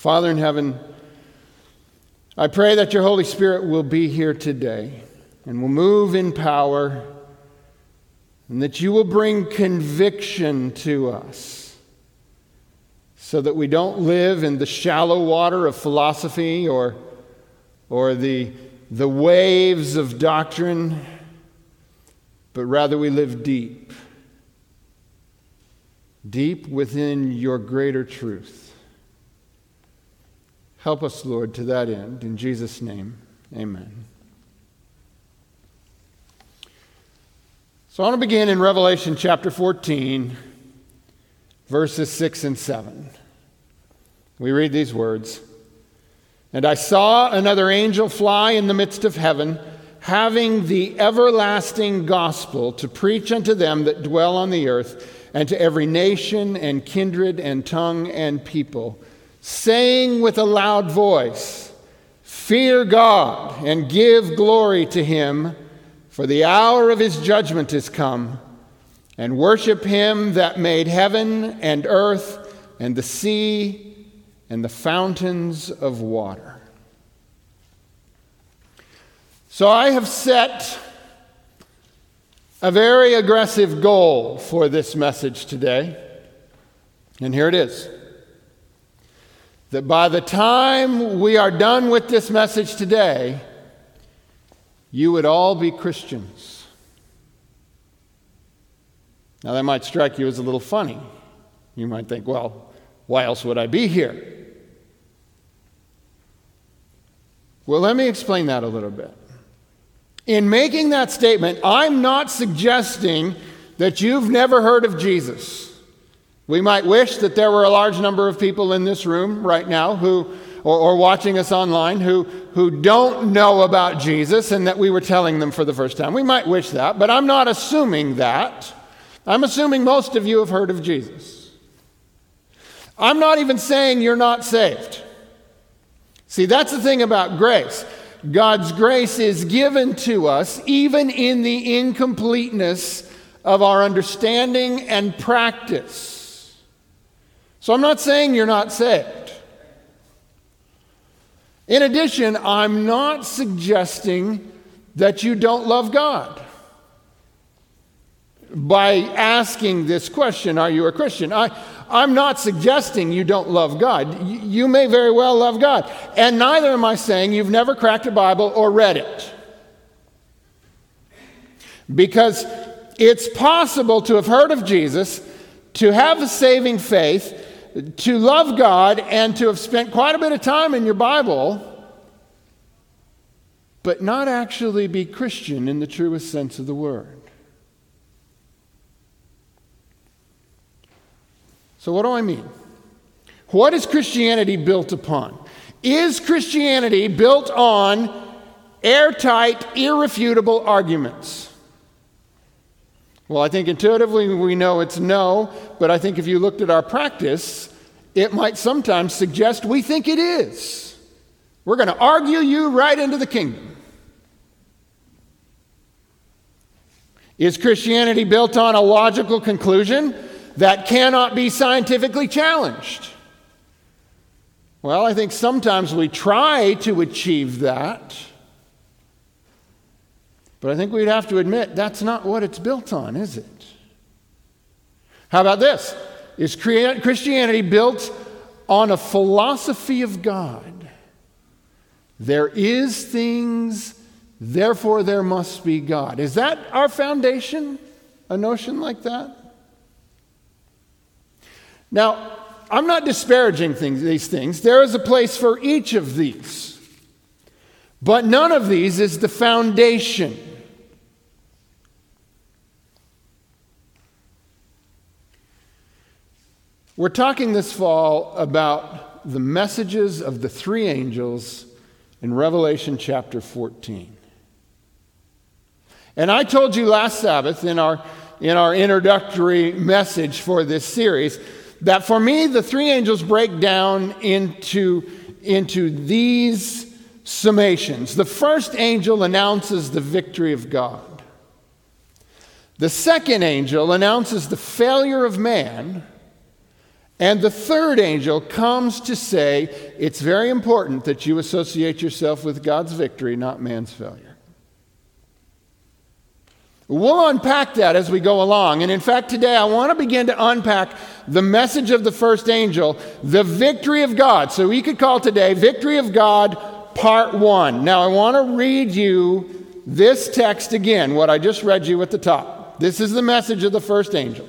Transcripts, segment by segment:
Father in heaven, I pray that your Holy Spirit will be here today and will move in power, and that you will bring conviction to us so that we don't live in the shallow water of philosophy or, or the, the waves of doctrine, but rather we live deep, deep within your greater truth. Help us, Lord, to that end. In Jesus' name, amen. So I want to begin in Revelation chapter 14, verses 6 and 7. We read these words And I saw another angel fly in the midst of heaven, having the everlasting gospel to preach unto them that dwell on the earth, and to every nation and kindred and tongue and people saying with a loud voice, Fear God and give glory to him, for the hour of his judgment is come, and worship him that made heaven and earth and the sea and the fountains of water. So I have set a very aggressive goal for this message today, and here it is that by the time we are done with this message today, you would all be Christians. Now, that might strike you as a little funny. You might think, well, why else would I be here? Well, let me explain that a little bit. In making that statement, I'm not suggesting that you've never heard of Jesus. We might wish that there were a large number of people in this room right now who, or, or, watching us online who, who don't know about Jesus and that we were telling them for the first time. We might wish that, but I'm not assuming that. I'm assuming most of you have heard of Jesus. I'm not even saying you're not saved. See, that's the thing about grace. God's grace is given to us even in the incompleteness of our understanding and practice. So I'm not saying you're not saved. In addition, I'm not suggesting that you don't love God by asking this question Are you a Christian? I, I'm not suggesting you don't love God. You may very well love God. And neither am I saying you've never cracked a Bible or read it. Because it's possible to have heard of Jesus, to have a saving faith, to love God and to have spent quite a bit of time in your Bible, but not actually be Christian in the truest sense of the word. So, what do I mean? What is Christianity built upon? Is Christianity built on airtight, irrefutable arguments? Well, I think intuitively we know it's no, but I think if you looked at our practice, it might sometimes suggest we think it is. We're going to argue you right into the kingdom. Is Christianity built on a logical conclusion that cannot be scientifically challenged? Well, I think sometimes we try to achieve that. But I think we'd have to admit that's not what it's built on, is it? How about this? Is Christianity built on a philosophy of God? There is things, therefore there must be God. Is that our foundation? A notion like that? Now, I'm not disparaging things, these things. There is a place for each of these. But none of these is the foundation. We're talking this fall about the messages of the three angels in Revelation chapter 14. And I told you last Sabbath in our, in our introductory message for this series that for me, the three angels break down into, into these summations. The first angel announces the victory of God, the second angel announces the failure of man. And the third angel comes to say it's very important that you associate yourself with God's victory, not man's failure. We'll unpack that as we go along. And in fact, today I want to begin to unpack the message of the first angel, the victory of God. So we could call today Victory of God, Part 1. Now I want to read you this text again, what I just read you at the top. This is the message of the first angel.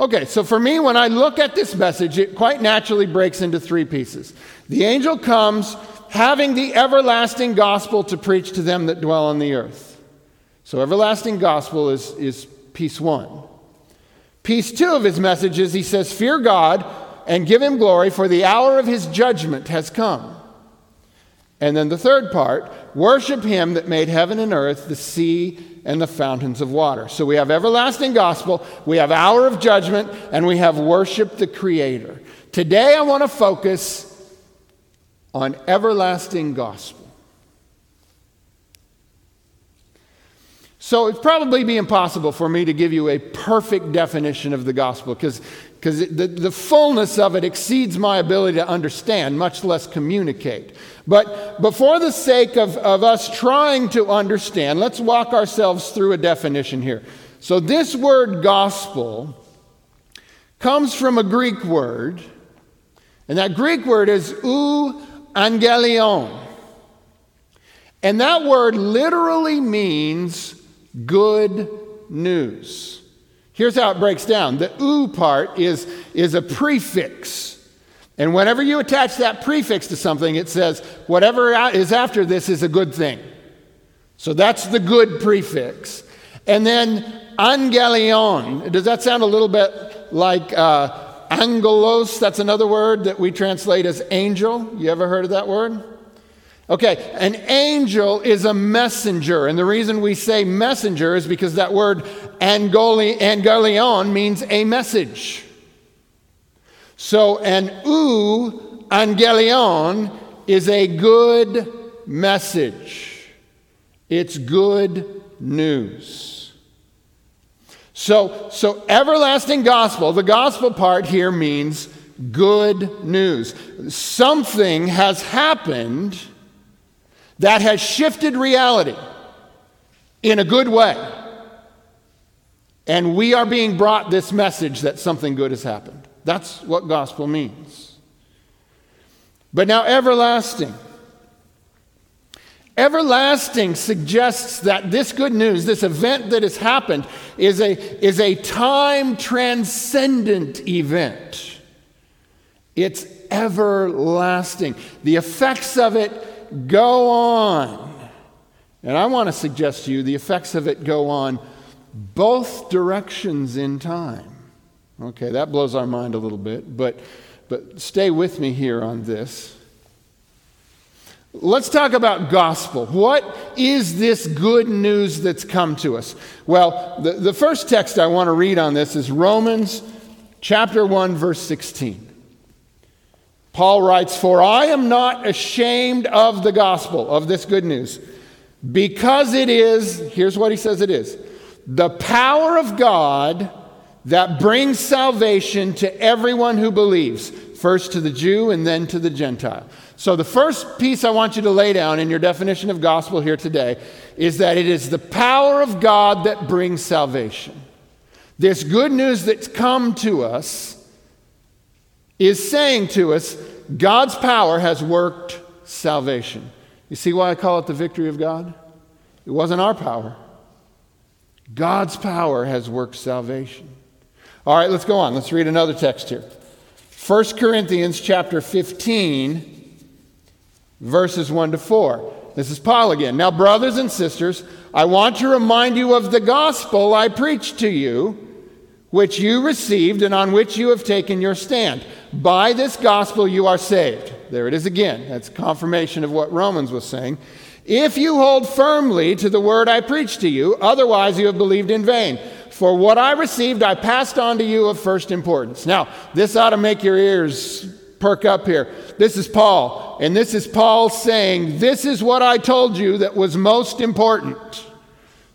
Okay, so for me, when I look at this message, it quite naturally breaks into three pieces. The angel comes having the everlasting gospel to preach to them that dwell on the earth. So, everlasting gospel is, is piece one. Piece two of his message is he says, Fear God and give him glory, for the hour of his judgment has come. And then the third part, worship him that made heaven and earth, the sea, and the fountains of water. So we have everlasting gospel, we have hour of judgment, and we have worship the Creator. Today I want to focus on everlasting gospel. So it'd probably be impossible for me to give you a perfect definition of the gospel because the, the fullness of it exceeds my ability to understand, much less communicate. But, but for the sake of, of us trying to understand, let's walk ourselves through a definition here. So this word gospel comes from a Greek word, and that Greek word is ou angelion. And that word literally means good news. Here's how it breaks down the oo part is, is a prefix. And whenever you attach that prefix to something, it says whatever is after this is a good thing. So that's the good prefix. And then angelion, does that sound a little bit like uh, angelos? That's another word that we translate as angel. You ever heard of that word? Okay, an angel is a messenger. And the reason we say messenger is because that word angoli, angelion means a message. So an euangelion is a good message. It's good news. So, so everlasting gospel, the gospel part here means good news. Something has happened that has shifted reality in a good way. And we are being brought this message that something good has happened. That's what gospel means. But now, everlasting. Everlasting suggests that this good news, this event that has happened, is a, is a time transcendent event. It's everlasting. The effects of it go on. And I want to suggest to you the effects of it go on both directions in time. Okay, that blows our mind a little bit, but, but stay with me here on this. Let's talk about gospel. What is this good news that's come to us? Well, the, the first text I want to read on this is Romans chapter 1, verse 16. Paul writes, For I am not ashamed of the gospel, of this good news, because it is, here's what he says it is the power of God that brings salvation to everyone who believes, first to the Jew and then to the Gentile. So, the first piece I want you to lay down in your definition of gospel here today is that it is the power of God that brings salvation. This good news that's come to us is saying to us God's power has worked salvation. You see why I call it the victory of God? It wasn't our power. God's power has worked salvation. All right, let's go on. Let's read another text here. 1 Corinthians chapter 15 verses 1 to 4. This is Paul again. Now brothers and sisters, I want to remind you of the gospel I preached to you, which you received and on which you have taken your stand By this gospel you are saved. There it is again. That's confirmation of what Romans was saying. If you hold firmly to the word I preached to you, otherwise you have believed in vain. For what I received, I passed on to you of first importance. Now, this ought to make your ears perk up here. This is Paul, and this is Paul saying, This is what I told you that was most important.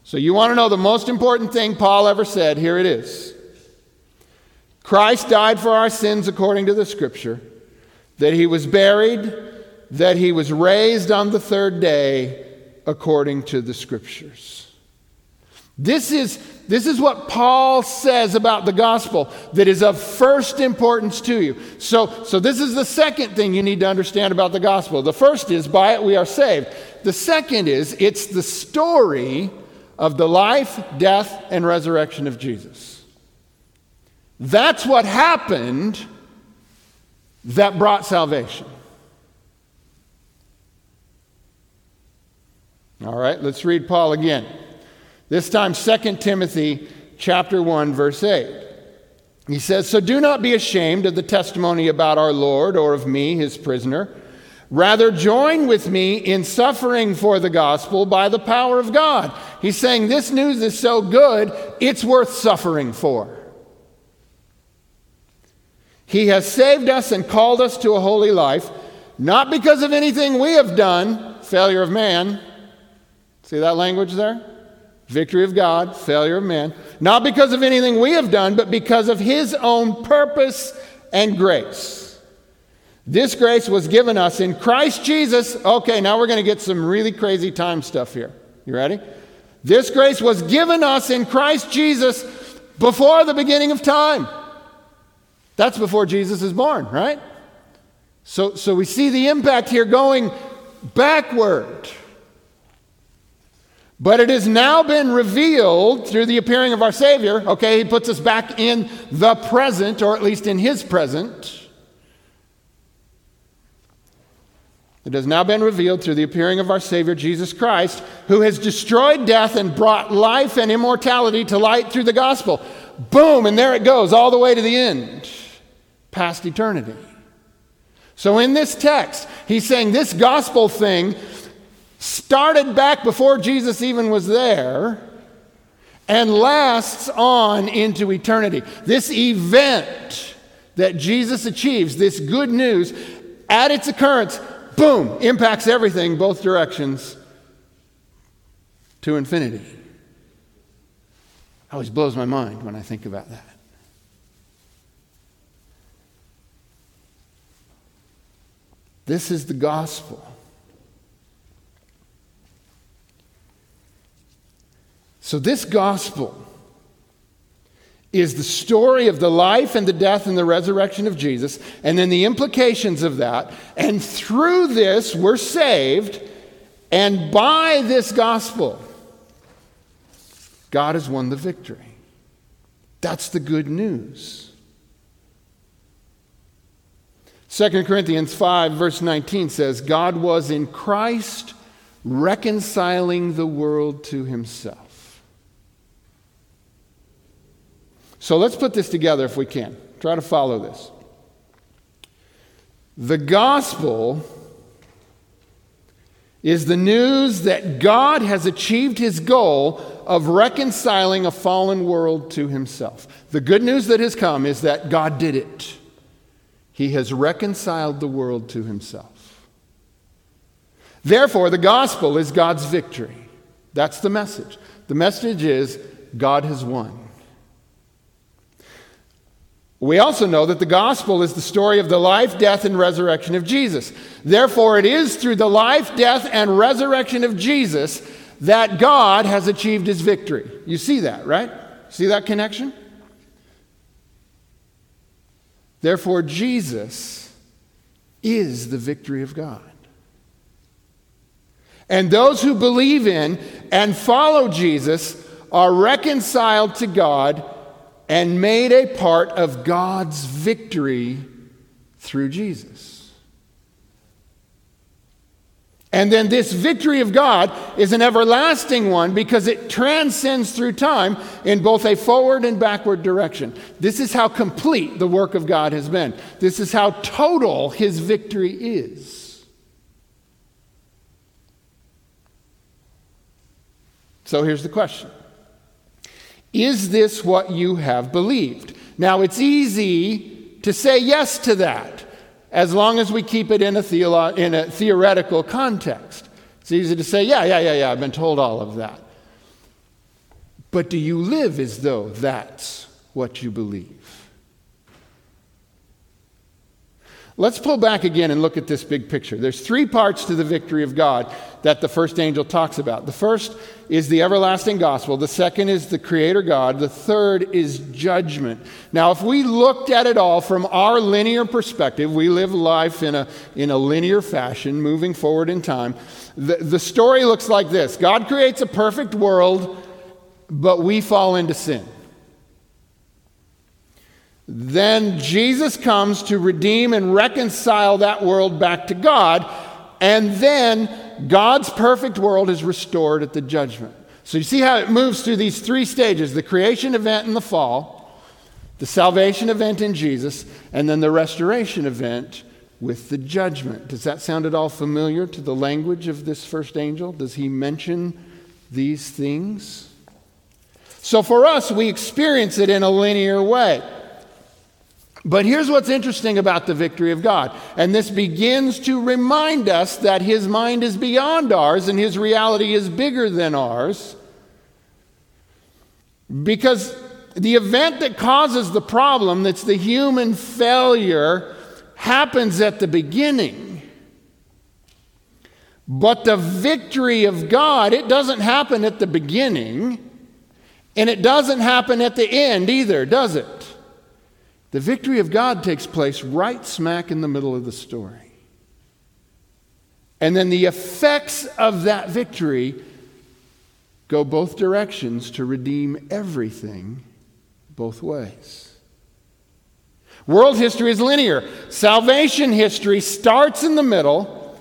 So, you want to know the most important thing Paul ever said? Here it is Christ died for our sins according to the scripture, that he was buried, that he was raised on the third day according to the scriptures. This is, this is what Paul says about the gospel that is of first importance to you. So, so, this is the second thing you need to understand about the gospel. The first is, by it we are saved. The second is, it's the story of the life, death, and resurrection of Jesus. That's what happened that brought salvation. All right, let's read Paul again. This time 2 Timothy chapter 1 verse 8. He says, "So do not be ashamed of the testimony about our Lord or of me, his prisoner. Rather join with me in suffering for the gospel by the power of God." He's saying this news is so good, it's worth suffering for. He has saved us and called us to a holy life, not because of anything we have done, failure of man. See that language there? Victory of God, failure of man. Not because of anything we have done, but because of His own purpose and grace. This grace was given us in Christ Jesus. Okay, now we're going to get some really crazy time stuff here. You ready? This grace was given us in Christ Jesus before the beginning of time. That's before Jesus is born, right? So, so we see the impact here going backward. But it has now been revealed through the appearing of our Savior. Okay, he puts us back in the present, or at least in his present. It has now been revealed through the appearing of our Savior Jesus Christ, who has destroyed death and brought life and immortality to light through the gospel. Boom, and there it goes, all the way to the end, past eternity. So in this text, he's saying this gospel thing started back before Jesus even was there and lasts on into eternity. This event that Jesus achieves, this good news, at its occurrence, boom, impacts everything both directions to infinity. Always blows my mind when I think about that. This is the gospel. So, this gospel is the story of the life and the death and the resurrection of Jesus, and then the implications of that. And through this, we're saved. And by this gospel, God has won the victory. That's the good news. 2 Corinthians 5, verse 19 says, God was in Christ reconciling the world to himself. So let's put this together if we can. Try to follow this. The gospel is the news that God has achieved his goal of reconciling a fallen world to himself. The good news that has come is that God did it. He has reconciled the world to himself. Therefore, the gospel is God's victory. That's the message. The message is God has won. We also know that the gospel is the story of the life, death, and resurrection of Jesus. Therefore, it is through the life, death, and resurrection of Jesus that God has achieved his victory. You see that, right? See that connection? Therefore, Jesus is the victory of God. And those who believe in and follow Jesus are reconciled to God and made a part of God's victory through Jesus. And then this victory of God is an everlasting one because it transcends through time in both a forward and backward direction. This is how complete the work of God has been. This is how total his victory is. So here's the question Is this what you have believed? Now, it's easy to say yes to that as long as we keep it in a, theolo- in a theoretical context. It's easy to say, yeah, yeah, yeah, yeah, I've been told all of that. But do you live as though that's what you believe? Let's pull back again and look at this big picture. There's three parts to the victory of God that the first angel talks about. The first is the everlasting gospel, the second is the creator God, the third is judgment. Now, if we looked at it all from our linear perspective, we live life in a, in a linear fashion, moving forward in time. The, the story looks like this God creates a perfect world, but we fall into sin. Then Jesus comes to redeem and reconcile that world back to God, and then God's perfect world is restored at the judgment. So you see how it moves through these three stages the creation event in the fall, the salvation event in Jesus, and then the restoration event with the judgment. Does that sound at all familiar to the language of this first angel? Does he mention these things? So for us, we experience it in a linear way. But here's what's interesting about the victory of God. And this begins to remind us that his mind is beyond ours and his reality is bigger than ours. Because the event that causes the problem, that's the human failure, happens at the beginning. But the victory of God, it doesn't happen at the beginning, and it doesn't happen at the end either, does it? The victory of God takes place right smack in the middle of the story. And then the effects of that victory go both directions to redeem everything both ways. World history is linear. Salvation history starts in the middle,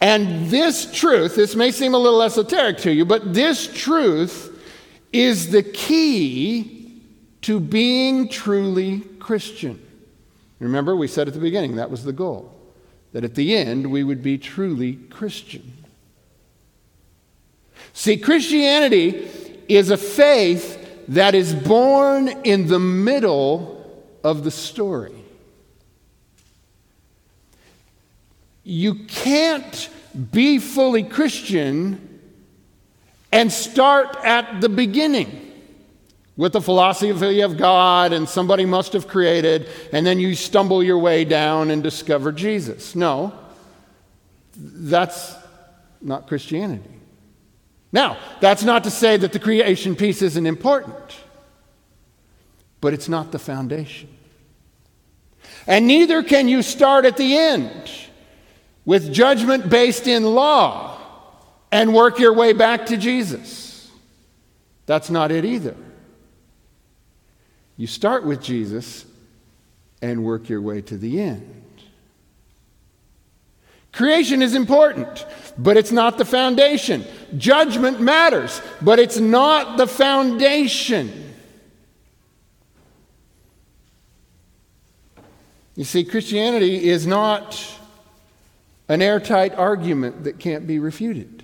and this truth, this may seem a little esoteric to you, but this truth is the key to being truly Christian. Remember, we said at the beginning that was the goal, that at the end we would be truly Christian. See, Christianity is a faith that is born in the middle of the story. You can't be fully Christian and start at the beginning with the philosophy of God and somebody must have created, and then you stumble your way down and discover Jesus. No, that's not Christianity. Now, that's not to say that the creation piece isn't important, but it's not the foundation. And neither can you start at the end with judgment based in law and work your way back to Jesus. That's not it either. You start with Jesus and work your way to the end. Creation is important, but it's not the foundation. Judgment matters, but it's not the foundation. You see, Christianity is not an airtight argument that can't be refuted.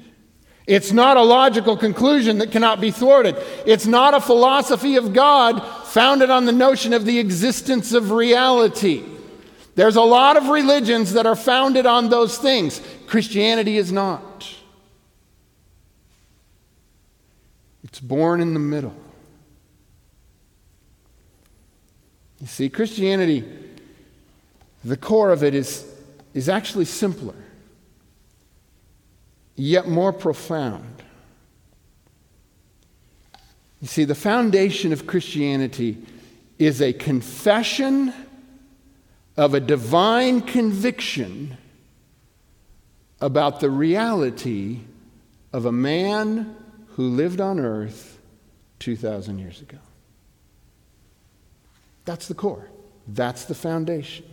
It's not a logical conclusion that cannot be thwarted. It's not a philosophy of God founded on the notion of the existence of reality. There's a lot of religions that are founded on those things. Christianity is not. It's born in the middle. You see, Christianity, the core of it is, is actually simpler yet more profound. You see, the foundation of Christianity is a confession of a divine conviction about the reality of a man who lived on earth 2,000 years ago. That's the core, that's the foundation.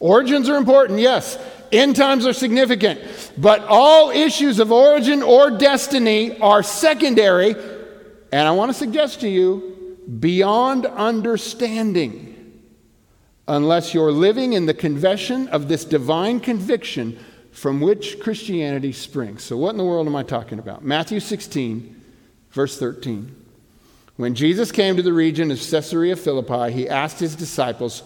Origins are important, yes. End times are significant. But all issues of origin or destiny are secondary, and I want to suggest to you, beyond understanding, unless you're living in the confession of this divine conviction from which Christianity springs. So, what in the world am I talking about? Matthew 16, verse 13. When Jesus came to the region of Caesarea Philippi, he asked his disciples,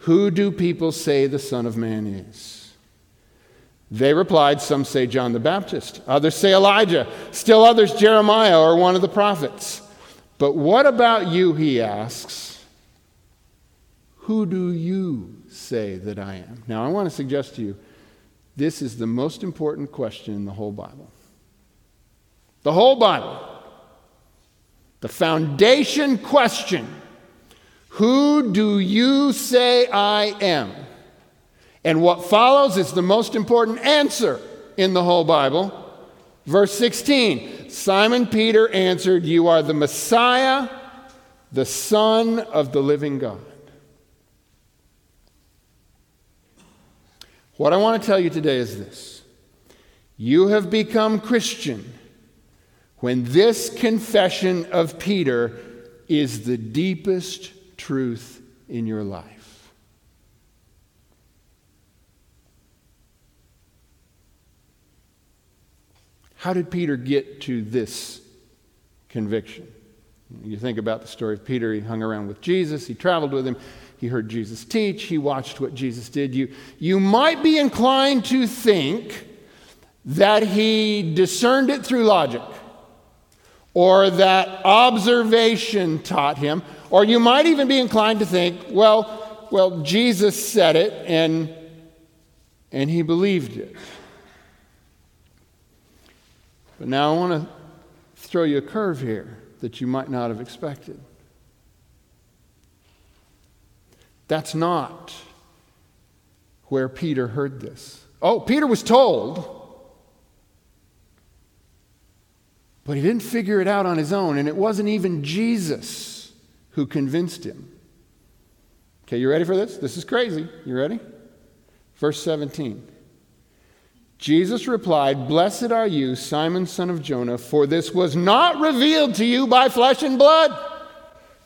Who do people say the Son of Man is? They replied, Some say John the Baptist, others say Elijah, still others Jeremiah or one of the prophets. But what about you, he asks. Who do you say that I am? Now, I want to suggest to you this is the most important question in the whole Bible. The whole Bible. The foundation question Who do you say I am? And what follows is the most important answer in the whole Bible. Verse 16 Simon Peter answered, You are the Messiah, the Son of the living God. What I want to tell you today is this You have become Christian when this confession of Peter is the deepest truth in your life. How did Peter get to this conviction? You think about the story of Peter, he hung around with Jesus, he traveled with him, he heard Jesus teach, he watched what Jesus did. You, you might be inclined to think that he discerned it through logic or that observation taught him, or you might even be inclined to think, well, well, Jesus said it and, and he believed it. But now I want to throw you a curve here that you might not have expected. That's not where Peter heard this. Oh, Peter was told But he didn't figure it out on his own, and it wasn't even Jesus who convinced him. Okay, you ready for this? This is crazy. You ready? Verse 17. Jesus replied, Blessed are you, Simon, son of Jonah, for this was not revealed to you by flesh and blood.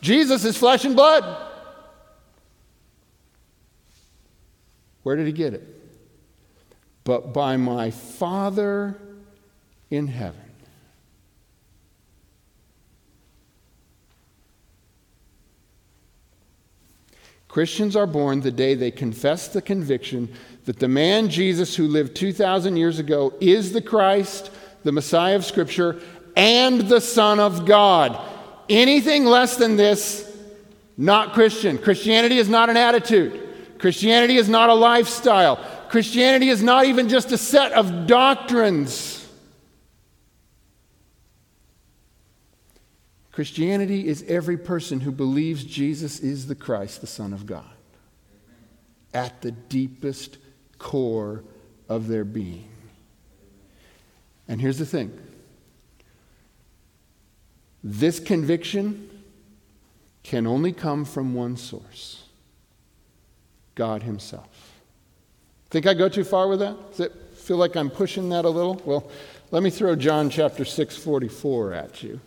Jesus is flesh and blood. Where did he get it? But by my Father in heaven. Christians are born the day they confess the conviction that the man Jesus who lived 2,000 years ago is the Christ, the Messiah of Scripture, and the Son of God. Anything less than this, not Christian. Christianity is not an attitude, Christianity is not a lifestyle, Christianity is not even just a set of doctrines. Christianity is every person who believes Jesus is the Christ, the Son of God, at the deepest core of their being. And here's the thing this conviction can only come from one source God Himself. Think I go too far with that? Does it feel like I'm pushing that a little? Well, let me throw John chapter 6, 44 at you.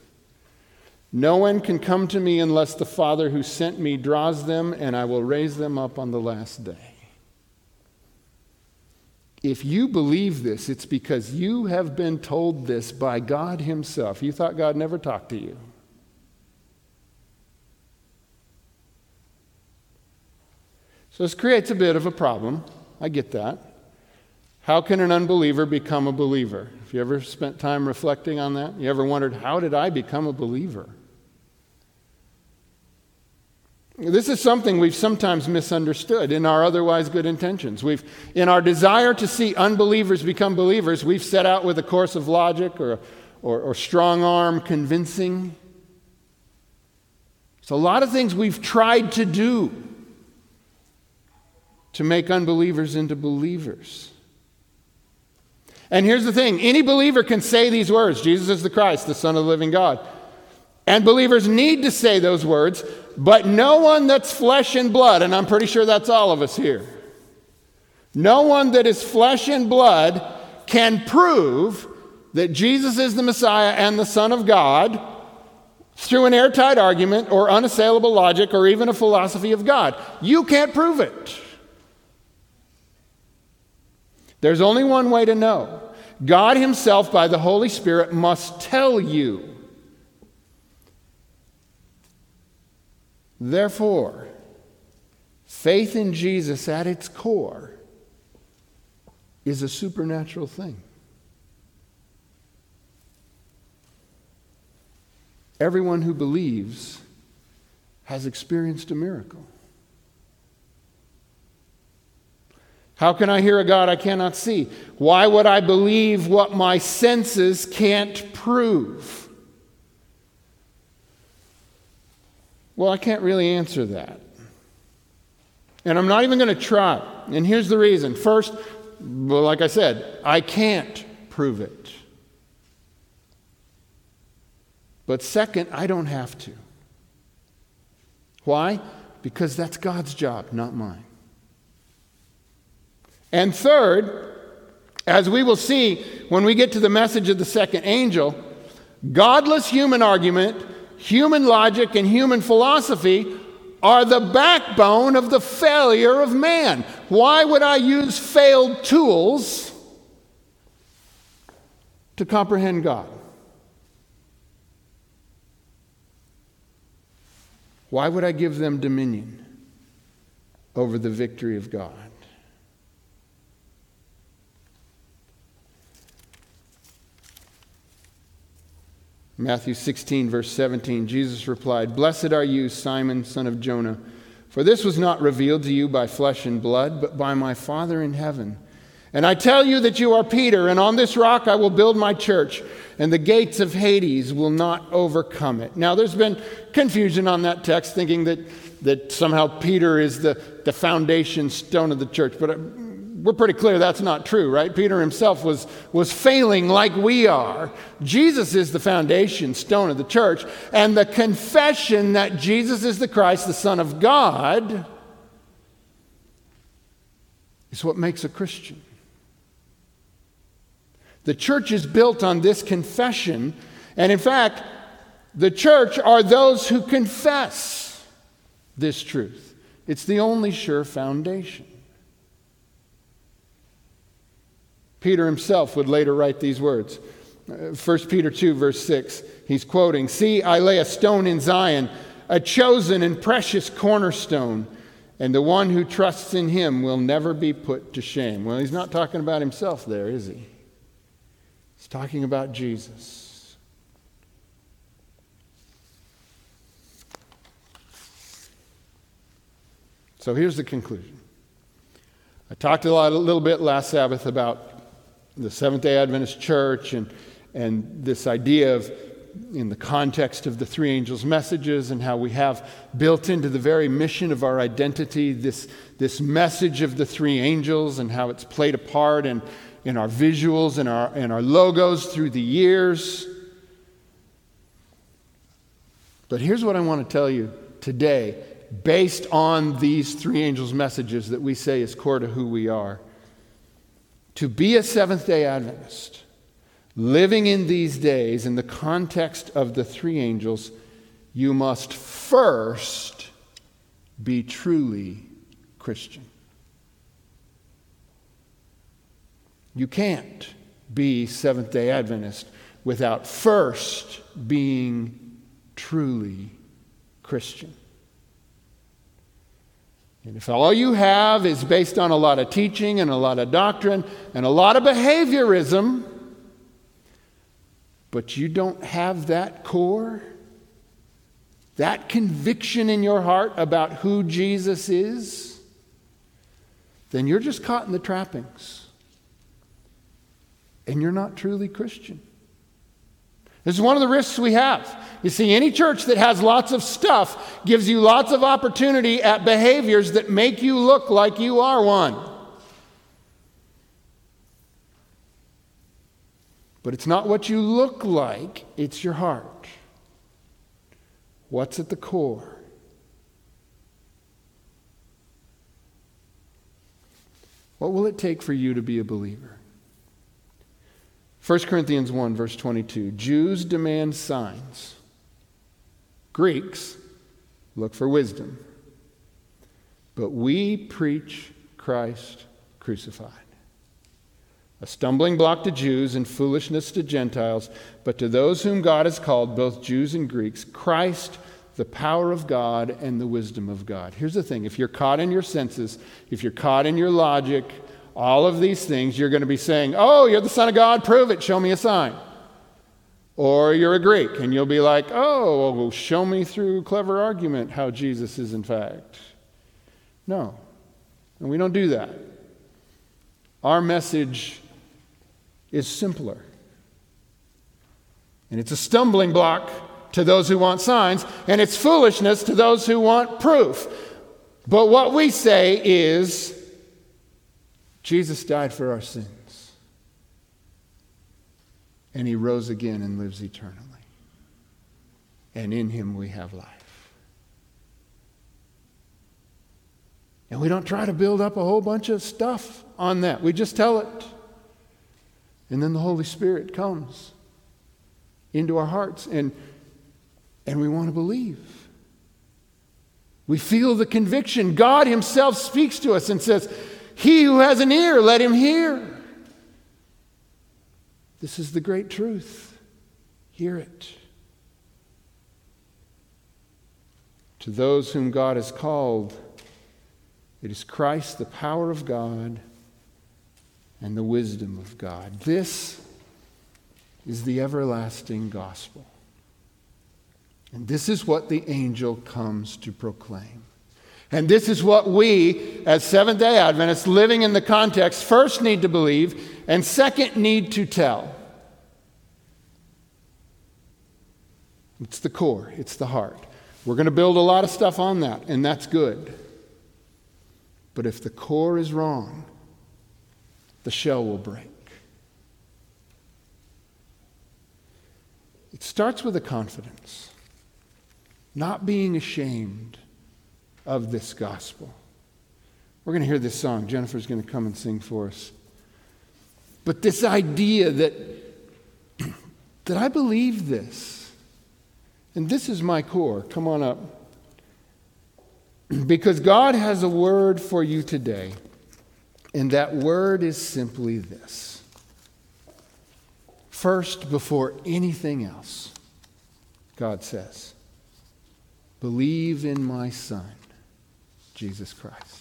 No one can come to me unless the Father who sent me draws them, and I will raise them up on the last day. If you believe this, it's because you have been told this by God Himself. You thought God never talked to you. So this creates a bit of a problem. I get that. How can an unbeliever become a believer? Have you ever spent time reflecting on that? You ever wondered, how did I become a believer? This is something we've sometimes misunderstood in our otherwise good intentions. We've, in our desire to see unbelievers become believers, we've set out with a course of logic or, or, or strong arm convincing. It's a lot of things we've tried to do to make unbelievers into believers. And here's the thing any believer can say these words Jesus is the Christ, the Son of the living God. And believers need to say those words, but no one that's flesh and blood, and I'm pretty sure that's all of us here, No one that is flesh and blood can prove that Jesus is the Messiah and the Son of God through an airtight argument or unassailable logic or even a philosophy of God. You can't prove it. There's only one way to know. God Himself, by the Holy Spirit, must tell you. Therefore, faith in Jesus at its core is a supernatural thing. Everyone who believes has experienced a miracle. How can I hear a God I cannot see? Why would I believe what my senses can't prove? Well, I can't really answer that. And I'm not even going to try. And here's the reason. First, like I said, I can't prove it. But second, I don't have to. Why? Because that's God's job, not mine. And third, as we will see when we get to the message of the second angel, godless human argument, human logic, and human philosophy are the backbone of the failure of man. Why would I use failed tools to comprehend God? Why would I give them dominion over the victory of God? Matthew 16, verse 17, Jesus replied, Blessed are you, Simon, son of Jonah, for this was not revealed to you by flesh and blood, but by my Father in heaven. And I tell you that you are Peter, and on this rock I will build my church, and the gates of Hades will not overcome it. Now, there's been confusion on that text, thinking that, that somehow Peter is the, the foundation stone of the church. But uh, we're pretty clear that's not true, right? Peter himself was, was failing like we are. Jesus is the foundation stone of the church, and the confession that Jesus is the Christ, the Son of God, is what makes a Christian. The church is built on this confession, and in fact, the church are those who confess this truth. It's the only sure foundation. Peter himself would later write these words. 1 uh, Peter 2, verse 6, he's quoting See, I lay a stone in Zion, a chosen and precious cornerstone, and the one who trusts in him will never be put to shame. Well, he's not talking about himself there, is he? He's talking about Jesus. So here's the conclusion. I talked a, lot, a little bit last Sabbath about the Seventh day Adventist Church and, and this idea of, in the context of the three angels' messages, and how we have built into the very mission of our identity this, this message of the three angels and how it's played a part in, in our visuals and our, and our logos through the years. But here's what I want to tell you today, based on these three angels' messages that we say is core to who we are. To be a Seventh day Adventist, living in these days in the context of the three angels, you must first be truly Christian. You can't be Seventh day Adventist without first being truly Christian. And if all you have is based on a lot of teaching and a lot of doctrine and a lot of behaviorism, but you don't have that core, that conviction in your heart about who Jesus is, then you're just caught in the trappings. And you're not truly Christian. This is one of the risks we have. You see, any church that has lots of stuff gives you lots of opportunity at behaviors that make you look like you are one. But it's not what you look like, it's your heart. What's at the core? What will it take for you to be a believer? 1 Corinthians 1, verse 22 Jews demand signs, Greeks look for wisdom. But we preach Christ crucified. A stumbling block to Jews and foolishness to Gentiles, but to those whom God has called, both Jews and Greeks, Christ, the power of God and the wisdom of God. Here's the thing if you're caught in your senses, if you're caught in your logic, all of these things, you're going to be saying, Oh, you're the Son of God, prove it, show me a sign. Or you're a Greek, and you'll be like, Oh, well, show me through clever argument how Jesus is in fact. No, and we don't do that. Our message is simpler. And it's a stumbling block to those who want signs, and it's foolishness to those who want proof. But what we say is Jesus died for our sins, and he rose again and lives eternally. And in him we have life. And we don't try to build up a whole bunch of stuff on that. We just tell it. And then the Holy Spirit comes into our hearts and, and we want to believe. We feel the conviction. God Himself speaks to us and says, He who has an ear, let him hear. This is the great truth. Hear it. To those whom God has called, it is Christ, the power of God, and the wisdom of God. This is the everlasting gospel. And this is what the angel comes to proclaim. And this is what we, as Seventh day Adventists living in the context, first need to believe and second need to tell. It's the core, it's the heart. We're going to build a lot of stuff on that, and that's good. But if the core is wrong, the shell will break. It starts with a confidence, not being ashamed of this gospel. We're going to hear this song. Jennifer's going to come and sing for us. But this idea that, that I believe this, and this is my core. Come on up. Because God has a word for you today, and that word is simply this. First, before anything else, God says, believe in my Son, Jesus Christ.